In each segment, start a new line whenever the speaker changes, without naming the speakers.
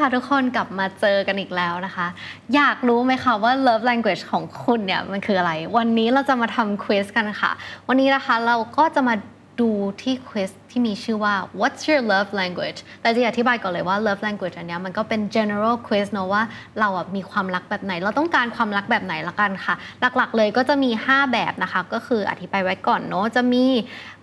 ค่ะทุกคนกลับมาเจอกันอีกแล้วนะคะ อยากรู้ไหมคะว่า love language ของคุณเนี่ยมันคืออะไร วันนี้เราจะมาทำ quiz กันค่ะ วันนี้นะคะเราก็จะมาดูที่ quiz ที่มีชื่อว่า what's your love language แต่จะอธิบายก่อนเลยว่า love language อันนี้มันก็เป็น general quiz เนอะว่าเราอะมีความรักแบบไหน เราต้องการความรักแบบไหนละกันค่ะ หลักๆเลยก็จะมี 5 แบบนะคะ ก็คืออธิบายไว้ก่อนเนอะจะมี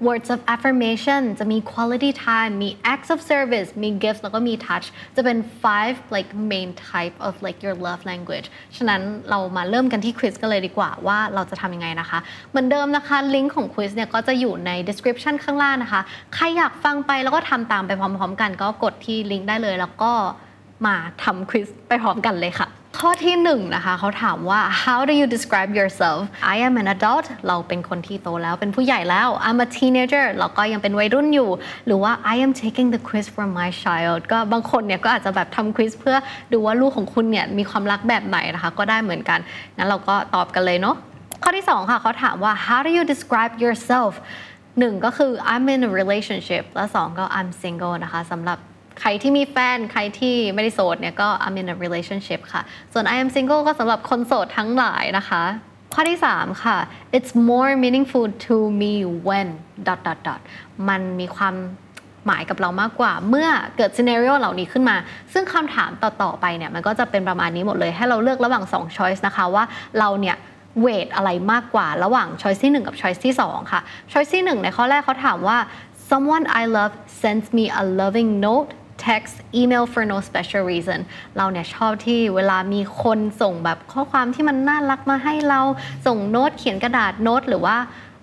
words of affirmation จะมี quality time มี acts of service มี gifts แล้วก็มี touch จะเป็น five like main type of like your love language ฉะนั้นเรามาเริ่มกันที่ quiz กันเลยดีกว่าว่าเราจะทำยังไงนะคะ เหมือนเดิมนะคะลิงก์ของ quiz เนี่ยก็จะอยู่ใน description ข้างล่างนะคะใครอยากฟังไปแล้วก็ทำตามไปพร้อม ๆ กันก็กดที่ลิงก์ได้เลย แล้วก็มาทำ quiz ไปพร้อมกันเลยค่ะ ข้อที่หนึ่งนะคะเขาถามว่า how do you describe yourself I am an adult เราเป็นคนที่โตแล้วเป็นผู้ใหญ่แล้ว I'm a teenager เราก็ยังเป็นวัยรุ่นอยู่ หรือว่า I am taking the quiz for my child ก็บางคนเนี่ยก็อาจจะแบบทำควิสเพื่อดูว่าลูกของคุณเนี่ยมีความรักแบบไหนนะคะ ก็ได้เหมือนกัน งั้นเราก็ตอบกันเลยเนาะข้อที่สองค่ะเขาถามว่า how do you describe yourself หนึ่งก็คือ I'm in a relationship และสองก็ I'm single นะคะสำหรับใครที่มีแฟนใครที่ไม่ได้โสดเนี่ยก็ I'm in a relationship ค่ะ ส่วน I am single ก็สำหรับคนโสดทั้งหลายนะคะ ข้อที่ 3 ค่ะ it's more meaningful to me when dot dot dot มันมีความหมายกับเรามากกว่า เมื่อเกิดซีเน r ร o เหล่านี้ขึ้นมา ซึ่งคำถามต่อ ๆ ไปเนี่ย มันก็จะเป็นประมาณนี้หมดเลย ให้เราเลือกระหว่าง 2 choice นะคะว่าเราเนี่ย เวทอะไรมากกว่าระหว่าง choice ที่1กับ choice ที่2ค่ะ choice ที่1ในข้อแรกเขาถามว่า someone I love sends me a loving note text email for no special reason เราเนี่ยชอบที่เวลามีคนส่งแบบข้อความที่มันน่ารักมาให้เราส่งโน้ตเขียนกระดาษโน้ตหรือว่า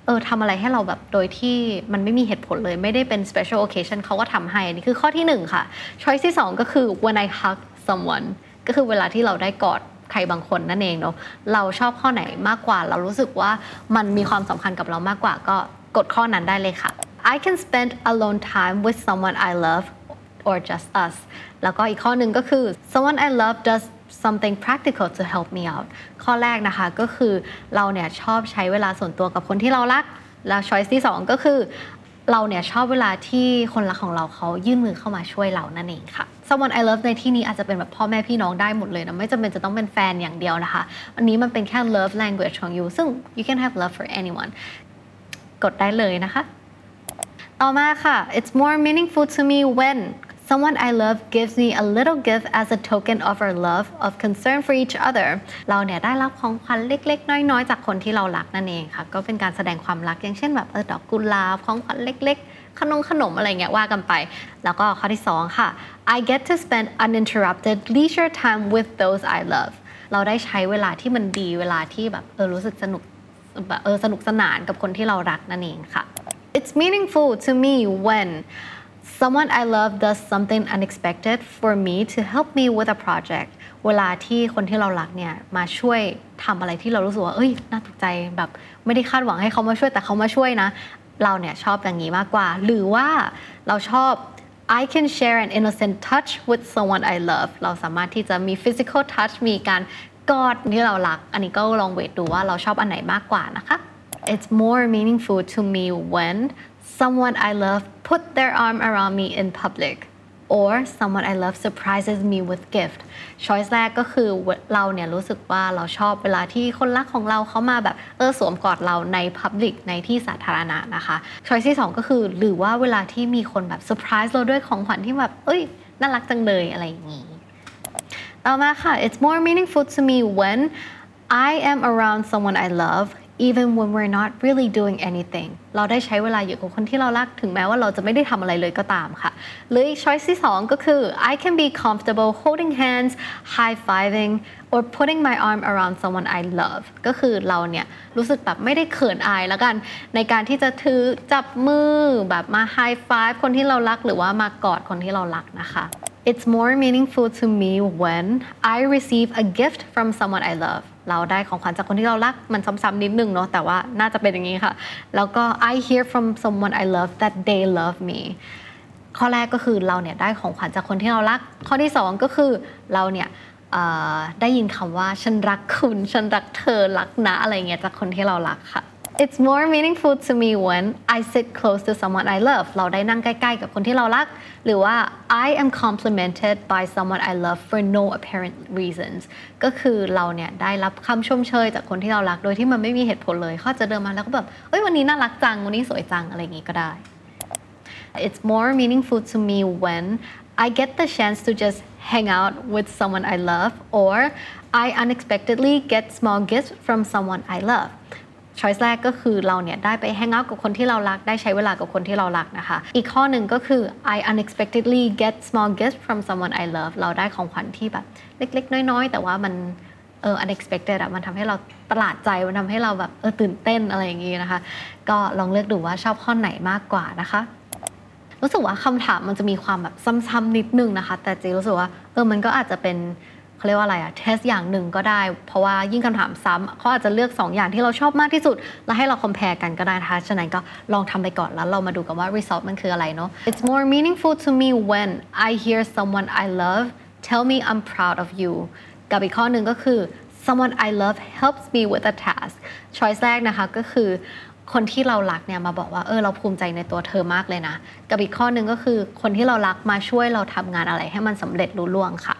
เออทำอะไรให้เราแบบโดยที่มันไม่มีเหตุผลเลยไม่ได้เป็น special occasion เขาก็ทำให้ อันนี้คือข้อที่ 1 ค่ะ choice ที่ 2 ก็คือ when I hug someone ก็คือเวลาที่เราได้กอด ใครบางคนนั่นเองเนาะเราชอบข้อไหนมากกว่า เรารู้สึกว่ามันมีความสำคัญกับเรามากกว่าก็กดข้อนั้นได้เลยค่ะ I can spend alone time with someone I love or just us แล้วก็อีกข้อหนึ่งก็คือ someone I love does something practical to help me out ข้อแรกนะคะก็คือเราเนี่ยชอบใช้เวลาส่วนตัวกับคนที่เรารัก แล้ว choice ที่ 2 ก็คือ เราเนี่ยชอบเวลาที่คนรักของเราเขายื่นมือเข้ามาช่วยเรานั่นเองค่ะ someone I love ในที่นี้อาจจะเป็นแบบพ่อแม่พี่น้องได้หมดเลยนะไม่จำเป็นจะต้องเป็นแฟนอย่างเดียวนะคะ อันนี้มันเป็นแค่ love language ของ you ซึ่ง you can have love for anyone กดได้เลยนะคะ ต่อมาค่ะ it's more meaningful to me when someone I love gives me a little gift as a token of our love of concern for each other เราเนี่ยได้รับของขวัญเล็ก ๆ น้อย ๆ จากคนที่เรารักนั่นเองค่ะ ก็เป็นการแสดงความรักอย่างเช่นแบบเออดอกกุหลาบของขวัญเล็ก ๆ ขนมขนมอะไรเงี้ยว่ากันไป แล้วก็ข้อที่ 2 ค่ะ I get to spend uninterrupted leisure time with those I love เราได้ใช้เวลาที่มันดีเวลาที่แบบเออรู้สึกสนุกแบบเออสนุกสนานกับคนที่เรารักนั่นเองค่ะ It's meaningful to me when someone I love does something unexpected for me to help me with a project เวลาที่คนที่เรารักเนี่ยมาช่วยทำอะไรที่เรารู้สึกว่า เอ้ย น่าตกใจแบบไม่ได้คาดหวังให้เขามาช่วยแต่เขามาช่วยนะ เราเนี่ยชอบอย่างนี้มากกว่า หรือว่าเราชอบ I can share an innocent touch with someone I love เราสามารถที่จะมี physical touch มีการกอดที่เรารัก อันนี้ก็ลองเวทดูว่าเราชอบอันไหนมากกว่านะคะ It's more meaningful to me when someone I love put their arm around me in public or someone I love surprises me with gift choice แรกก็คือเราเนี่ยรู้สึกว่าเราชอบเวลาที่คนรักของเราเขามาแบบเออสวมกอดเราใน public ในที่สาธารณะนะคะ choice ที่ 2 ก็คือหรือว่าเวลาที่มีคนแบบ surprise เราด้วยของขวัญที่แบบเอ้ยน่ารักจังเลยอะไรอย่างนี้ต่อมาค่ะ it's more meaningful to me when I am around someone I love even when we're not really doing anything เราได้ใช้เวลาอยู่กับคนที่เรารักถึงแม้ว่าเราจะไม่ได้ทำอะไรเลยก็ตามค่ะ หรืออีก choice ที่2ก็คือ I can be comfortable holding hands high fiving or putting my arm around someone I love ก็คือเราเนี่ยรู้สึกแบบไม่ได้เขินอายแล้วกัน ในการที่จะถือจับมือแบบมา high five คนที่เรารักหรือว่ามากอดคนที่เรารักนะคะ It's more meaningful to me when I receive a gift from someone I love เราได้ของขวัญจากคนที่เรารักมันซ้ำๆนิดนึงเนาะแต่ว่าน่าจะเป็นอย่างนี้ค่ะ แล้วก็ I hear from someone I love that they love me ข้อแรกก็คือเราเนี่ยได้ของขวัญจากคนที่เรารัก ข้อที่สองก็คือเราเนี่ยได้ยินคำว่าฉันรักคุณ ฉันรักเธอรักนะอะไรเงี้ยจากคนที่เรารักค่ะ It's more meaningful to me when I sit close to someone I love เราได้นั่งใกล้ๆกับคนที่เรารัก หรือว่า I am complimented by someone I love for no apparent reasons ก็คือเราเนี่ยได้รับคำชมเชยจากคนที่เรารัก โดยที่มันไม่มีเหตุผลเลยเขาจะเดินมาแล้วก็แบบเอ้ยวันนี้น่ารักจัง วันนี้สวยจังอะไรอย่างงี้ก็ได้ It's more meaningful to me when I get the chance to just hang out with someone I love or I unexpectedly get small gifts from someone I love ช้อยส์แรกก็คือเราเนี่ยได้ไปแฮงเอาท์กับคนที่เรารัก ได้ใช้เวลากับคนที่เรารักนะคะ อีกข้อหนึ่งก็คือ I unexpectedly get small gifts from someone I love เราได้ของขวัญที่แบบเล็ก ๆ น้อยๆ แต่ว่ามันเออ unexpected อะมันทำให้เราประหลาดใจ มันทำให้เราแบบเออตื่นเต้นอะไรอย่างงี้นะคะ ก็ลองเลือกดูว่าชอบข้อไหนมากกว่านะคะรู้สึกว่าคำถามมันจะมีความแบบซ้ำๆนิดนึงนะคะ แต่จีรู้สึกว่าเออมันก็อาจจะเป็น เขาเรียกว่าอะไรอะเทสอย่างหนึ่งก็ได้ เพราะว่ายิ่งคำถามซ้ำเขาอาจจะเลือก 2 อย่างที่เราชอบมากที่สุด แล้วให้เราคอมเพลกันก็ได้นะคะฉะนั้นก็ลองทำไปก่อนแล้วเรามาดูกันว่า result มันคืออะไรเนาะ It's more meaningful to me when I hear someone I love tell me I'm proud of you กับอีกข้อหนึ่งก็คือ someone I love helps me with a task choice แรกนะคะก็คือคนที่เรารักเนี่ยมาบอกว่าเออเราภูมิใจในตัวเธอมากเลยนะ กับอีกข้อหนึ่งก็คือคนที่เรารักมาช่วยเราทำงานอะไรให้มันสำเร็จรุ่ล่วงค่ะ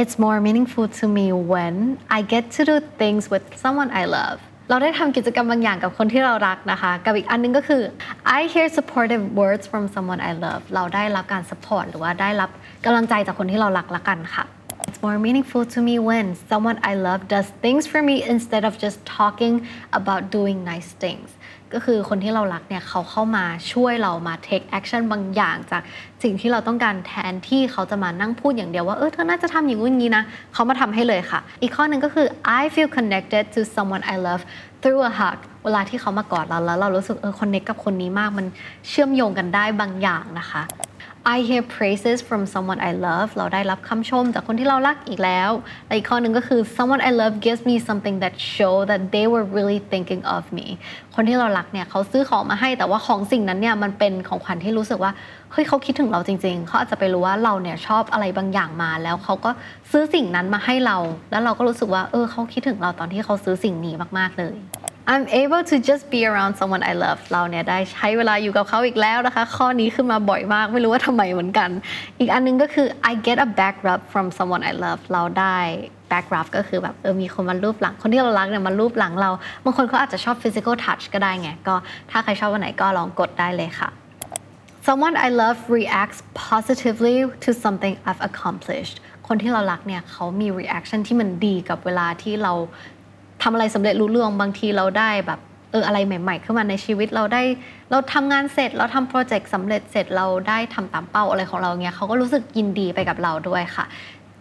It's more meaningful to me when I get to do things with someone I love เราได้ทำกิจกรรมบางอย่างกับคนที่เรารักนะคะ กับอีกอันนึงก็คือ I hear supportive words from someone I love เราได้รับการ support หรือว่าได้รับกำลังใจจากคนที่เรารักละกันค่ะ It's more meaningful to me when someone I love does things for me instead of just talking about doing nice things ก็คือคนที่เรารักเนี่ยเขาเข้ามาช่วยเรามา take action บางอย่างจากสิ่งที่เราต้องการแทนที่เขาจะมานั่งพูดอย่างเดียวว่า เออเธอน่าจะทำอย่างนี้นะ เขามาทำให้เลยค่ะ อีกข้อหนึ่งก็คือ I feel connected to someone I love through a hug เวลาที่เขามากอดเราแล้ว เรารู้สึกเออ connect กับคนนี้มากมันเชื่อมโยงกันได้บางอย่างนะคะ I hear praises from someone I love เราได้รับคำชมจากคนที่เรารักอีกแล้วและอีกข้อหนึ่งก็คือ someone I love gives me something that show that they were really thinking of me คนที่เรารักเนี่ยเขาซื้อของมาให้แต่ว่าของสิ่งนั้นเนี่ยมันเป็นของขวัญที่รู้สึกว่าเฮ้ยเขาคิดถึงเราจริง ๆ เขาอาจจะไปรู้ว่าเราเนี่ยชอบอะไรบางอย่างมา แล้วเขาก็ซื้อสิ่งนั้นมาให้เรา แล้วเราก็รู้สึกว่าเออเขาคิดถึงเราตอนที่เขาซื้อสิ่งนี้มากๆเลย I'm able to just be around someone I love เราเนี่ยได้ใช้เวลาอยู่กับเขาอีกแล้วนะคะ ข้อนี้ขึ้นมาบ่อยมากไม่รู้ว่าทำไมเหมือนกัน อีกอันนึงก็คือ I get a back rub from someone I love เราได้ back rub ก็คือแบบเออมีคนมารูปหลัง คนที่เรารักเนี่ยมารูปหลังเรา บางคนเขาอาจจะชอบ physical touch ก็ได้ไง ก็ถ้าใครชอบวันไหนก็ลองกดได้เลยค่ะ Someone I love reacts positively to something I've accomplished คนที่เรารักเนี่ยเขามี reaction ที่มันดีกับเวลาที่เรา ทำอะไรสำเร็จรู้เรื่องบางทีเราได้แบบเอออะไรใหม่ ๆ ขึ้นมาในชีวิตเราได้เราทำงานเสร็จเราทำโปรเจกต์สำเร็จเสร็จเราได้ทำตามเป้าอะไรของเราเงี้ยเขาก็รู้สึกยินดีไปกับเราด้วยค่ะ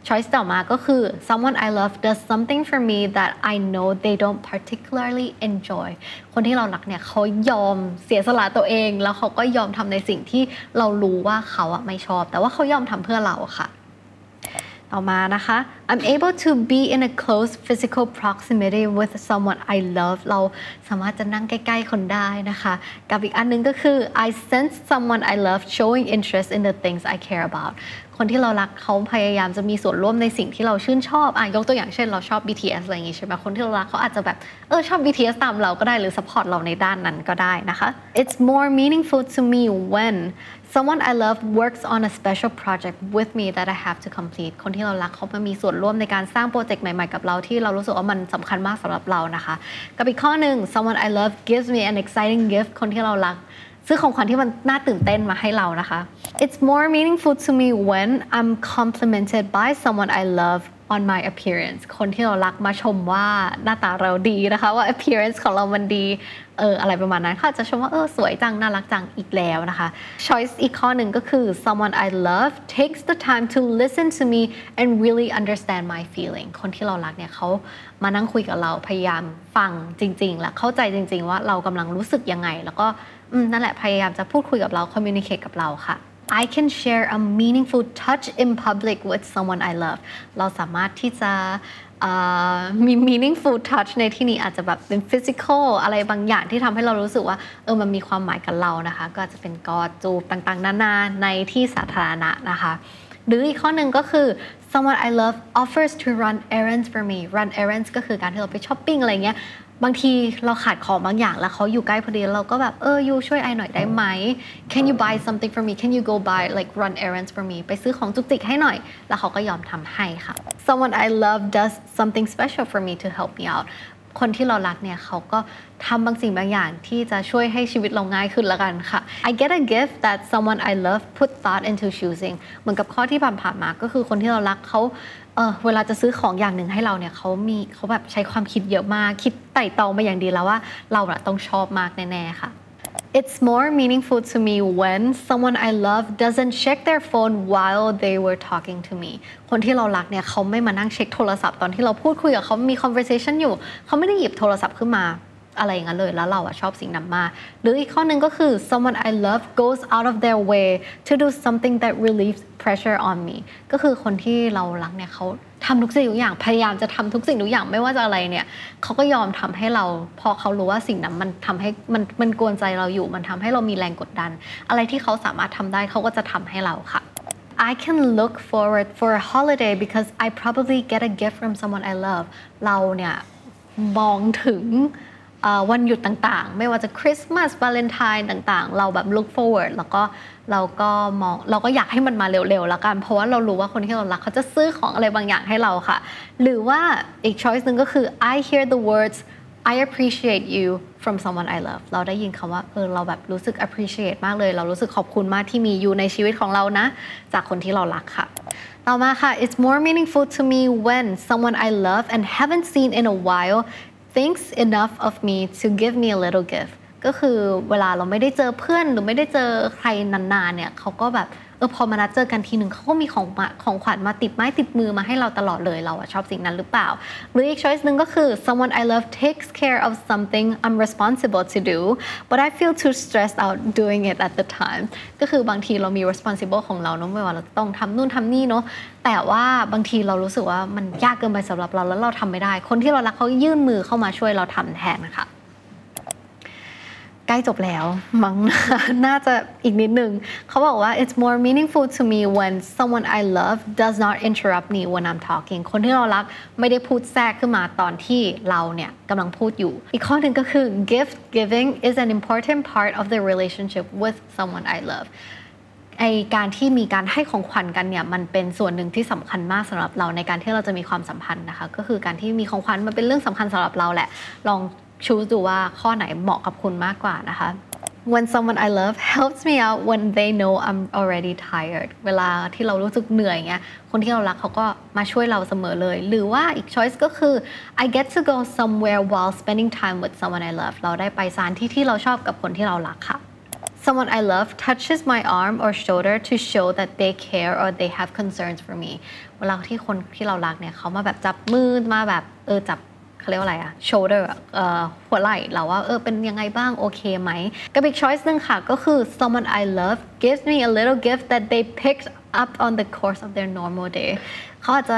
choice ต่อมาก็คือ someone I love does something for me that I know they don't particularly enjoy คนที่เรารักเนี่ยเขายอมเสียสละตัวเอง แล้วเขาก็ยอมทำในสิ่งที่เรารู้ว่าเขาอะไม่ชอบ แต่ว่าเขายอมทำเพื่อเราค่ะ ต่อมานะคะ I'm able to be in a close physical proximity with someone I love เราสามารถจะนั่งใกล้ๆคนได้นะคะ กับอีกอันนึงก็คือ I sense someone I love showing interest in the things I care about คนที่เรารักเขาพยายามจะมีส่วนร่วมในสิ่งที่เราชื่นชอบอะยกตัวอย่างเช่นเราชอบ BTS อะไรอย่างงี้ใช่ไหมคนที่เรารักเขาอาจจะแบบเออชอบ BTS ตามเราก็ได้หรือ support เราในด้านนั้นก็ได้นะคะ It's more meaningful to me when someone I love works on a special project with me that I have to complete คนที่เรารักเขามามีส่วนร่วมในการสร้างโปรเจกต์ใหม่ๆกับเราที่เรารู้สึกว่ามันสำคัญมากสำหรับเรานะคะ กับอีกข้อหนึ่ง someone I love gives me an exciting gift คนที่เรารักซื้อของขวัญที่มันน่าตื่นเต้นมาให้เรานะคะ It's more meaningful to me when I'm complimented by someone I love on my appearance คนที่เรารักมาชมว่าหน้าตาเราดีนะคะ ว่า appearance ของเรามันดีเอออะไรประมาณนั้นเขาจะชมว่าเออสวยจัง น่ารักจังอีกแล้วนะคะ choice อีกข้อหนึ่งก็คือ someone I love takes the time to listen to me and really understand my feeling คนที่เรารักเนี่ยเขามานั่งคุยกับเราพยายามฟังจริง ๆ และเข้าใจจริง ๆ ว่าเรากำลังรู้สึกยังไง แล้วก็นั่นแหละพยายามจะพูดคุยกับเรา communicate กับเราค่ะ I can share a meaningful touch in public with someone I love เราสามารถที่จะมี meaningful touch ในที่นี้อาจจะแบบเป็น physical อะไรบางอย่างที่ทำให้เรารู้สึกว่าเออมันมีความหมายกับเรานะคะ ก็จะเป็นกอดจูบต่างๆ นานาในที่สาธารณะนะคะ หรืออีกข้อหนึ่งก็คือ someone I love offers to run errands for me run errands ก็คือการที่เราไปช้อปปิ้งอะไรเงี้ยบางทีเราขาดของบางอย่างแล้วเขาอยู่ใกล้พอดีเราก็แบบเออยูช่วยไอหน่อยได้ไหม can you buy something for me can you go buy like run errands for me ไปซื้อของจุกจิกให้หน่อย แล้วเขาก็ยอมทำให้ค่ะ someone I love does something special for me to help me out คนที่เรารักเนี่ยเขาก็ทำบางสิ่งบางอย่างที่จะช่วยให้ชีวิตเราง่ายขึ้นละกันค่ะ I get a gift that someone I love put thought into choosing เหมือนกับข้อที่ผ่านๆมาก็คือคนที่เรารักเขาเออเวลาจะซื้อของอย่างหนึ่งให้เราเนี่ยเขามีเขาแบบใช้ความคิดเยอะมาก คิดไต่ตองมาอย่างดีแล้วว่าเราต้องชอบมากแน่ๆค่ะ It's more meaningful to me when someone I love doesn't check their phone while they were talking to me คนที่เรารักเนี่ยเขาไม่มานั่งเช็คโทรศัพท์ตอนที่เราพูดคุยกับเขามี conversation อยู่ เขาไม่ได้หยิบโทรศัพท์ขึ้นมาอะไรอย่างนั้นเลย แล้วเราอะชอบสิ่งนั้นมาก หรืออีกข้อหนึ่งก็คือ someone I love goes out of their way to do something that relieves pressure on me ก็คือคนที่เรารักเนี่ยเขา ทำทุกสิ่งทุกอย่างพยายามจะทำทุกสิ่งทุกอย่างไม่ว่าจะอะไรเนี่ยเขาก็ยอมทำให้เราพอเขารู้ว่าสิ่งนั้นมันทำให้มันมันกวนใจเราอยู่ มันทำให้เรามีแรงกดดัน อะไรที่เขาสามารถทำได้เขาก็จะทำให้เราค่ะ I can look forward for a holiday because I probably get a gift from someone I love เราเนี่ยมองถึง วันหยุดต่างๆ ไม่ว่าจะคริสต์มาสวาเลนไทน์ต่างๆ เราแบบ look forward แล้วก็เราก็มองเราก็อยากให้มันมาเร็วๆ แล้วกัน เพราะว่าเรารู้ว่าคนที่เรารักเขาจะซื้อของอะไรบางอย่างให้เราค่ะ หรือว่าอีก choice หนึ่งก็คือ I hear the words I appreciate you from someone I love เราได้ยินคำว่าเออเราแบบรู้สึก appreciate มากเลย เรารู้สึกขอบคุณมากที่มีอยู่ในชีวิตของเรานะ จากคนที่เรารักค่ะ ต่อมาค่ะ it's more meaningful to me when someone I love and haven't seen in a while thinks enough of me to give me a little gift ก็คือเวลาเราไม่ได้เจอเพื่อนหรือไม่ได้เจอใครนานๆเนี่ยเขาก็แบบ ออพอมานัดเจอกันทีหนึ่งเขาก็มีของของขวัญมาติดไม้ติดมือมาให้เราตลอดเลยเราอะชอบสิ่งนั้นหรือเปล่า หรืออีก choice หนึ่งก็คือ someone I love takes care of something I'm responsible to do but I feel too stressed out doing it at the time ก็คือบางทีเรามี responsible ของเราเนาะไม่ว่าเราต้องทำนู่นทำนี่เนาะแต่ว่าบางทีเรารู้สึกว่ามันยากเกินไปสำหรับเราแล้วเราทำไม่ได้ คนที่เรารักเขายื่นมือเข้ามาช่วยเราทำแทนนะคะ ใกล้จบแล้วมั้งน่าจะอีกนิดนึงเขาบอกว่า it's more meaningful to me when someone I love does not interrupt me when I'm talking คนที่เรารักไม่ได้พูดแทรกขึ้นมาตอนที่เราเนี่ยกำลังพูดอยู่ อีกข้อหนึ่งก็คือ gift giving is an important part of the relationship with someone I love ไอการที่มีการให้ของขวัญกันเนี่ยมันเป็นส่วนหนึ่งที่สำคัญมากสำหรับเราในการที่เราจะมีความสัมพันธ์นะคะ ก็คือการที่มีของขวัญมันเป็นเรื่องสำคัญสำหรับเราแหละ ลอง ชูดูว่าข้อไหนเหมาะกับคุณมากกว่านะคะ When someone I love helps me out when they know I'm already tired เวลาที่เรารู้สึกเหนื่อยเงี้ย คนที่เรารักเขาก็มาช่วยเราเสมอเลย หรือว่าอีก choice ก็คือ I get to go somewhere while spending time with someone I love เราได้ไปสถานที่ที่เราชอบกับคนที่เรารักค่ะ Someone I love touches my arm or shoulder to show that they care or they have concerns for me เวลาที่คนที่เรารักเนี่ยเขามาแบบจับมือมาแบบเออจับ เขาเรียกว่าอะไรอะ shoulder หัวไหล่เราว่าเออเป็นยังไงบ้าง โอเคไหมกับอีก choice หนึ่งค่ะ ก็คือ someone I love gives me a little gift that they picked up on the course of their normal day เขาอาจจะ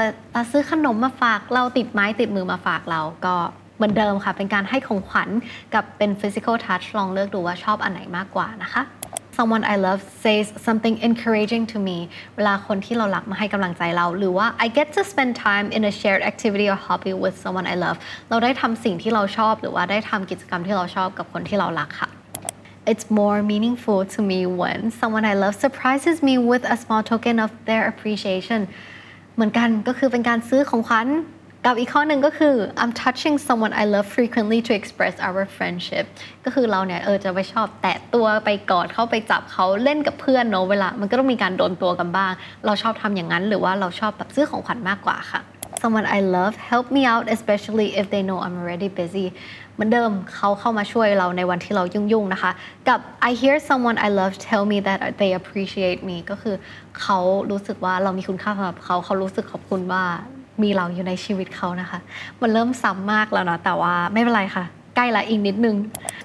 ซื้อขนมมาฝากเราติดไม้ติดมือมาฝากเราก็เหมือนเดิมค่ะ เป็นการให้ของขวัญกับเป็น physical touch ลองเลือกดูว่าชอบอันไหนมากกว่านะคะ someone I love says something encouraging to me เวลาคนที่เรารักมาให้กำลังใจเรา หรือว่า I get to spend time in a shared activity or hobby with someone I love เราได้ทำสิ่งที่เราชอบ หรือว่าได้ทำกิจกรรมที่เราชอบกับคนที่เรารักค่ะ It's more meaningful to me when someone I love surprises me with a small token of their appreciation เหมือนกันก็คือเป็นการซื้อของขวัญ กับอีกข้อหนึ่งก็คือ I'm touching someone I love frequently to express our friendship ก็คือเราเนี่ยเออจะไปชอบแตะตัวไปกอดเข้าไปจับเขาเล่นกับเพื่อนเนาะเวลา มันก็ต้องมีการโดนตัวกันบ้าง เราชอบทำอย่างนั้นหรือว่าเราชอบแบบซื้อของขวัญมากกว่าค่ะ someone I love help me out especially if they know I'm already busy เหมือนเดิมเขาเข้ามาช่วยเราในวันที่เรายุ่งๆนะคะ กับ I hear someone I love tell me that they appreciate me ก็คือเขารู้สึกว่าเรามีคุณค่าสำหรับเขาเขารู้สึกขอบคุณว่า มีเราอยู่ในชีวิตเขานะคะ มันเริ่มซ้ำมากแล้วนะแต่ว่าไม่เป็นไรค่ะ ใกล้ละอีกนิดนึง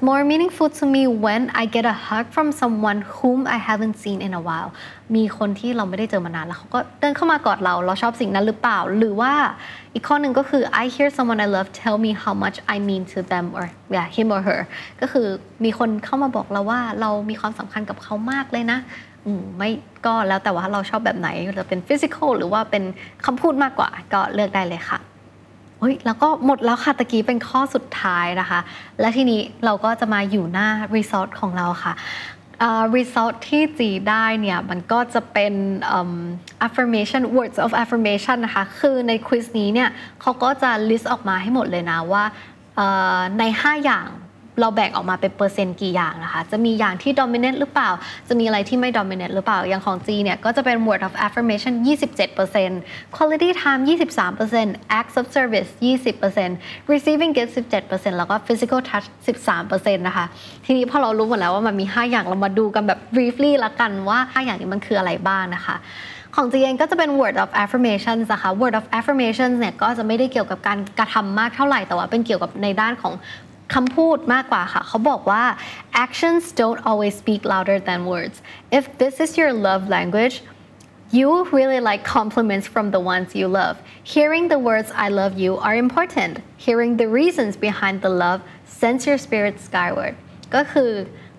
more meaningful to me when I get a hug from someone whom I haven't seen in a while มีคนที่เราไม่ได้เจอมานานแล้วเขาก็เดินเข้ามากอดเรา เราชอบสิ่งนั้นหรือเปล่า หรือว่าอีกข้อหนึ่งก็คือ I hear someone I love tell me how much I mean to them or yeah him or her ก็คือมีคนเข้ามาบอกเราว่าเรามีความสำคัญกับเขามากเลยนะไม่ก็แล้วแต่ว่าเราชอบแบบไหนจะเป็น physical หรือว่าเป็นคำพูดมากกว่าก็เลือกได้เลยค่ะ เฮ้ยแล้วก็หมดแล้วค่ะตะกี้เป็นข้อสุดท้ายนะคะ และทีนี้เราก็จะมาอยู่หน้าresult ของเราค่ะ result ที่จีได้เนี่ย มันก็จะเป็น affirmation words of affirmation นะคะ คือใน quiz นี้เนี่ยเขาก็จะ list ออกมาให้หมดเลยนะว่าใน 5 อย่าง เราแบ่งออกมาเป็นเปอร์เซ็นต์กี่อย่างนะคะ จะมีอย่างที่ dominant หรือเปล่า จะมีอะไรที่ไม่ dominant หรือเปล่า อย่างของ G เนี่ย ก็จะเป็น word of affirmation 27% quality time 23% acts of service 20% receiving gifts 17%แล้วก็ physical touch 13%นะคะ ทีนี้พอเรารู้หมดแล้วว่ามันมี 5 อย่างเรามาดูกันแบบ briefly ละกันว่า 5 อย่างนี้มันคืออะไรบ้างนะคะของจีเองก็จะเป็น word of affirmation นะคะ word of affirmation เนี่ยก็จะไม่ได้เกี่ยวกับการกระทำมากเท่าไหร่ แต่ว่าเป็นเกี่ยวกับในด้านของ คำพูดมากกว่าค่ะ เขาบอกว่า actions don't always speak louder than words if this is your love language you really like compliments from the ones you love hearing the words I love you are important hearing the reasons behind the love sends your spirit skyward ก็คือ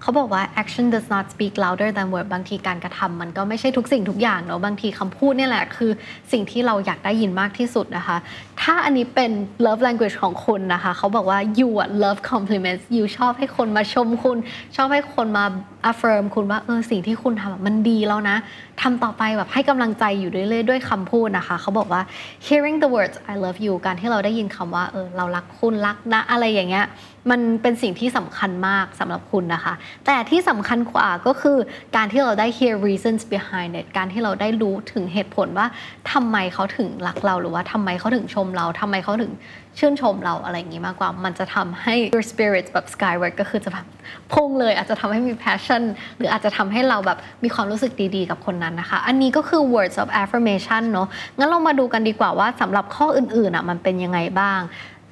เขาบอกว่า action does not speak louder than word บางทีการกระทำมันก็ไม่ใช่ทุกสิ่งทุกอย่างเนาะ บางทีคำพูดนี่แหละคือสิ่งที่เราอยากได้ยินมากที่สุดนะคะ ถ้าอันนี้เป็น love language ของคุณนะคะ เขาบอกว่า you love compliments you ชอบให้คนมาชมคุณ ชอบให้คนมา affirm คุณว่าเออสิ่งที่คุณทำมันดีแล้วนะทำต่อไปแบบให้กำลังใจอยู่เรื่อยๆ ด้วยคำพูดนะคะ เขาบอกว่า hearing the words I love you การที่เราได้ยินคำว่าเออเรารักคุณรักนะอะไรอย่างเงี้ยมันเป็นสิ่งที่สำคัญมากสำหรับคุณนะคะ แต่ที่สำคัญกว่าก็คือการที่เราได้ hear reasons behind it การที่เราได้รู้ถึงเหตุผลว่าทำไมเขาถึงรักเราหรือว่าทำไมเขาถึงชมเราทำไมเขาถึงชื่นชมเราอะไรอย่างนี้มากกว่า มันจะทำให้ your spirit แบบ skyward ก็คือจะแบบพุ่งเลยอาจจะทำให้มี passion หรืออาจจะทำให้เราแบบมีความรู้สึกดีๆ กับคนนั้นนะคะ อันนี้ก็คือ words of affirmation เนาะงั้นเรามาดูกันดีกว่าว่าสำหรับข้ออื่นๆอะมันเป็นยังไงบ้าง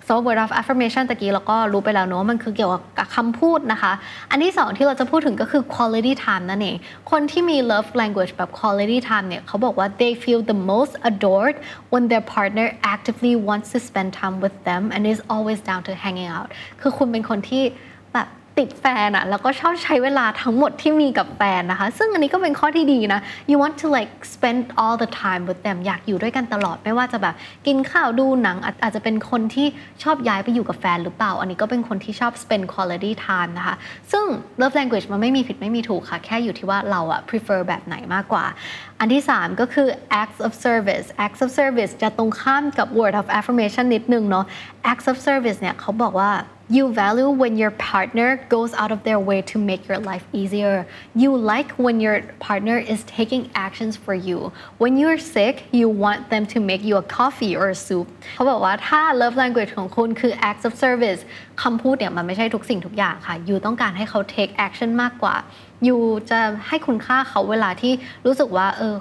so word of affirmation ตะกี้เราก็รู้ไปแล้วเนาะมันคือเกี่ยวกับคำพูดนะคะ อันที่สองที่เราจะพูดถึงก็คือ quality time นั่นเอง คนที่มี love language แบบ quality time เนี่ยเขาบอกว่า they feel the most adored when their partner actively wants to spend time with them and is always down to hanging out คือคุณเป็นคนที่แบบ ติดแฟนอะแล้วก็ชอบใช้เวลาทั้งหมดที่มีกับแฟนนะคะ ซึ่งอันนี้ก็เป็นข้อที่ดีนะ you want to like spend all the time with them อยากอยู่ด้วยกันตลอดไม่ว่าจะแบบกินข้าวดูหนังอาจจะเป็นคนที่ชอบย้ายไปอยู่กับแฟนหรือเปล่า อันนี้ก็เป็นคนที่ชอบ spend quality time นะคะ ซึ่ง love language มันไม่มีผิดไม่มีถูกค่ะ แค่อยู่ที่ว่าเราอะ prefer แบบไหนมากกว่า อันที่ 3 ก็คือ acts of service acts of service จะตรงข้ามกับ word of affirmation นิดนึงเนาะ acts of service เนี่ยเขาบอกว่า You value when your partner goes out of their way to make your life easier. You like when your partner is taking actions for you. When you're sick, you want them to make you a coffee or a soup. เขาบอกว่าถ้า love language ของคุณคือ acts of service คำพูดเนี่ยมันไม่ใช่ทุกสิ่งทุกอย่างค่ะ you ต้องการให้เขา take action มากกว่า you จะให้คุณค่าเขาเวลาที่รู้สึกว่าเออ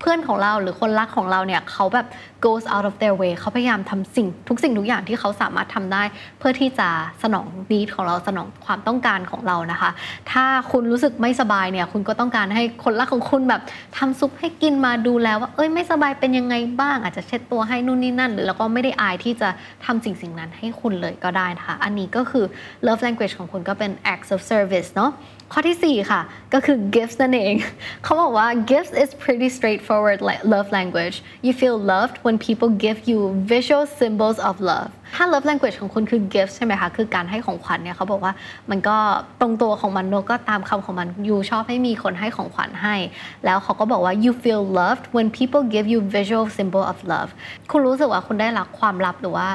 เพื่อนของเราหรือคนรักของเราเนี่ยเขาแบบ goes out of their way เขาพยายามทำสิ่งทุกสิ่งทุกอย่างที่เขาสามารถทำได้ เพื่อที่จะสนองดีของเราสนองความต้องการของเรานะคะ ถ้าคุณรู้สึกไม่สบายเนี่ยคุณก็ต้องการให้คนรักของคุณแบบทำซุปให้กินมาดูแลว่าเอ้ยไม่สบายเป็นยังไงบ้าง อาจจะเช็ดตัวให้นู่นนี่นั่น หรือแล้วก็ไม่ได้อายที่จะทำสิ่งสิ่งนั้นให้คุณเลยก็ได้นะคะ อันนี้ก็คือ love language ของคุณก็เป็น acts of service เนาะ ข้อที่ 4 ค่ะ ก็คือ gifts นั่นเอง เขาบอกว่า gifts is pretty straightforward love language you feel loved when people give you visual symbols of love ถ้า love language ของคุณคือ gifts ใช่ไหมคะ คือการให้ของขวัญเนี่ยเขาบอกว่ามันก็ตรงตัวของมันก็ตามคำของมันยูชอบให้มีคนให้ของขวัญให้ แล้วเขาก็บอกว่า you feel loved when people give you visual symbol of love คุณรู้สึกว่าคุณได้รับความลับหรือว่า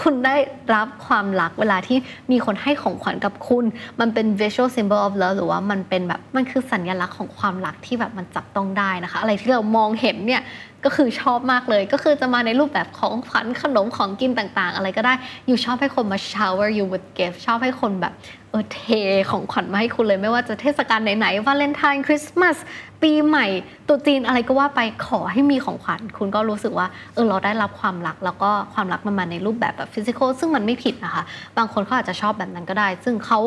คุณได้รับความรักเวลาที่มีคนให้ของขวัญกับคุณ มันเป็น visual symbol of love หรือว่ามันเป็นแบบมันคือสัญลักษณ์ของความรักที่แบบมันจับต้องได้นะคะ อะไรที่เรามองเห็นเนี่ย ก็คือชอบมากเลย ก็คือจะมาในรูปแบบของขวัญขนมของกินต่างๆ อะไรก็ได้ อยู่ชอบให้คนมา shower you with gift ชอบให้คนแบบเออเทของขวัญมาให้คุณเลยไม่ว่าจะเทศกาลไหนๆวาเลนไทน์คริสต์มาสปีใหม่ตุจีนอะไรก็ว่าไปขอให้มีของขวัญ คุณก็รู้สึกว่าเออเราได้รับความรัก แล้วก็ความรักมันมาในรูปแบบแบบฟิสิกอลซึ่งมันไม่ผิดนะคะ บางคนเขาอาจจะชอบแบบนั้นก็ได้ ซึ่งเขา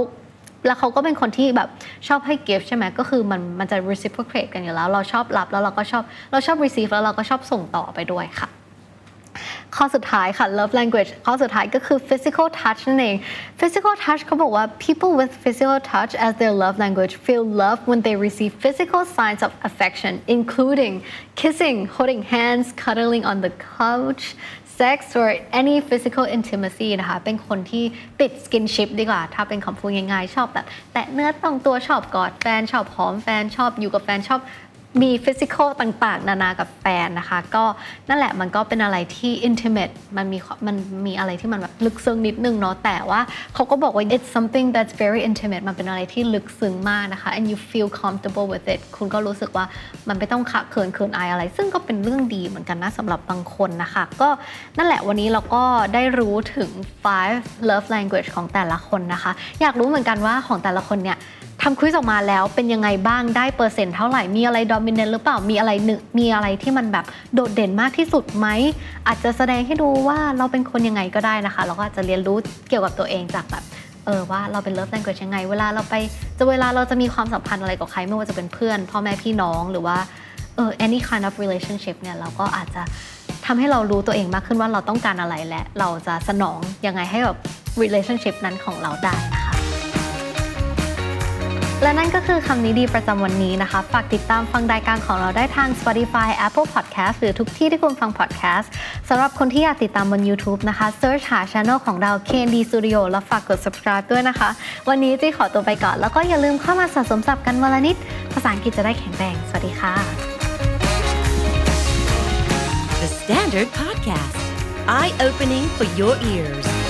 แล้วเขาก็เป็นคนที่แบบชอบให้ gift ใช่ไหมก็คือมันมันจะ reciprocate กันอยู่แล้ว เราชอบรับแล้วเราก็ชอบเราชอบ receive แล้วเราก็ชอบส่งต่อไปด้วยค่ะ ข้อสุดท้ายค่ะ love language ข้อสุดท้ายก็คือ physical touch นั่นเอง physical touch เขาบอกว่า people with physical touch as their love language feel love when they receive physical signs of affection including kissing holding hands cuddling on the couch sex or any physical intimacy นะคะ เป็นคนที่ติด skinship ดีกว่า ถ้าเป็นคำพูดง่ายๆ ชอบแบบ แตะเนื้อต้องตัวชอบกอดแฟนชอบหอมแฟนชอบอยู่กับแฟนชอบ มีฟิสิกอลต่างๆ นานากับแฟนนะคะ ก็นั่นแหละมันก็เป็นอะไรที่ intimate มันมีมันมีอะไรที่มันแบบลึกซึ้งนิดนึงเนาะแต่ว่าเขาก็บอกว่า it's something that's very intimate มันเป็นอะไรที่ลึกซึ้งมากนะคะ and you feel comfortable with it คุณก็รู้สึกว่ามันไม่ต้องขะเขินเขินอายอะไร ซึ่งก็เป็นเรื่องดีเหมือนกันนะสำหรับบางคนนะคะ ก็นั่นแหละวันนี้เราก็ได้รู้ถึง five love language ของแต่ละคนนะคะ อยากรู้เหมือนกันว่าของแต่ละคนเนี่ย ทำควิสออกมาแล้วเป็นยังไงบ้างได้เปอร์เซ็นต์เท่าไหร่ มีอะไรดอมิเนนหรือเปล่ามีอะไรหนึ่งมีอะไรที่มันแบบโดดเด่นมากที่สุดไหม อาจจะแสดงให้ดูว่าเราเป็นคนยังไงก็ได้นะคะ เราก็อาจจะเรียนรู้เกี่ยวกับตัวเองจากแบบเออว่าเราเป็นเลิฟแ a ง u a g e ยังไง เวลาเราไปจะเวลาเราจะมีความสัมพันธ์อะไรกับใครไม่ว่าจะเป็นเพื่อน พ่อแม่พี่น้องหรือว่าเออ any kind of relationship เนี่ยเราก็อาจจะทำให้เรารู้ตัวเองมากขึ้นว่าเราต้องการอะไรและเราจะสนองยังไงให้แบบ relationship นั้นของเราได้นะคะ และนั่นก็คือคำนี้ดีประจำวันนี้นะคะ ฝากติดตามฟังรายการของเราได้ทาง Spotify Apple Podcast หรือทุกที่ที่คุณฟัง podcast สำหรับคนที่อยากติดตามบน YouTube นะคะ search หา channel ของเรา KND Studio แล้วฝากกด subscribe ด้วยนะคะ วันนี้จีขอตัวไปก่อน แล้วก็อย่าลืมเข้ามาสะสมศัพท์กันวันละนิด ภาษาอังกฤษจะได้แข็งแรง สวัสดีค่ะ
The Standard Podcast, eye opening for your ears.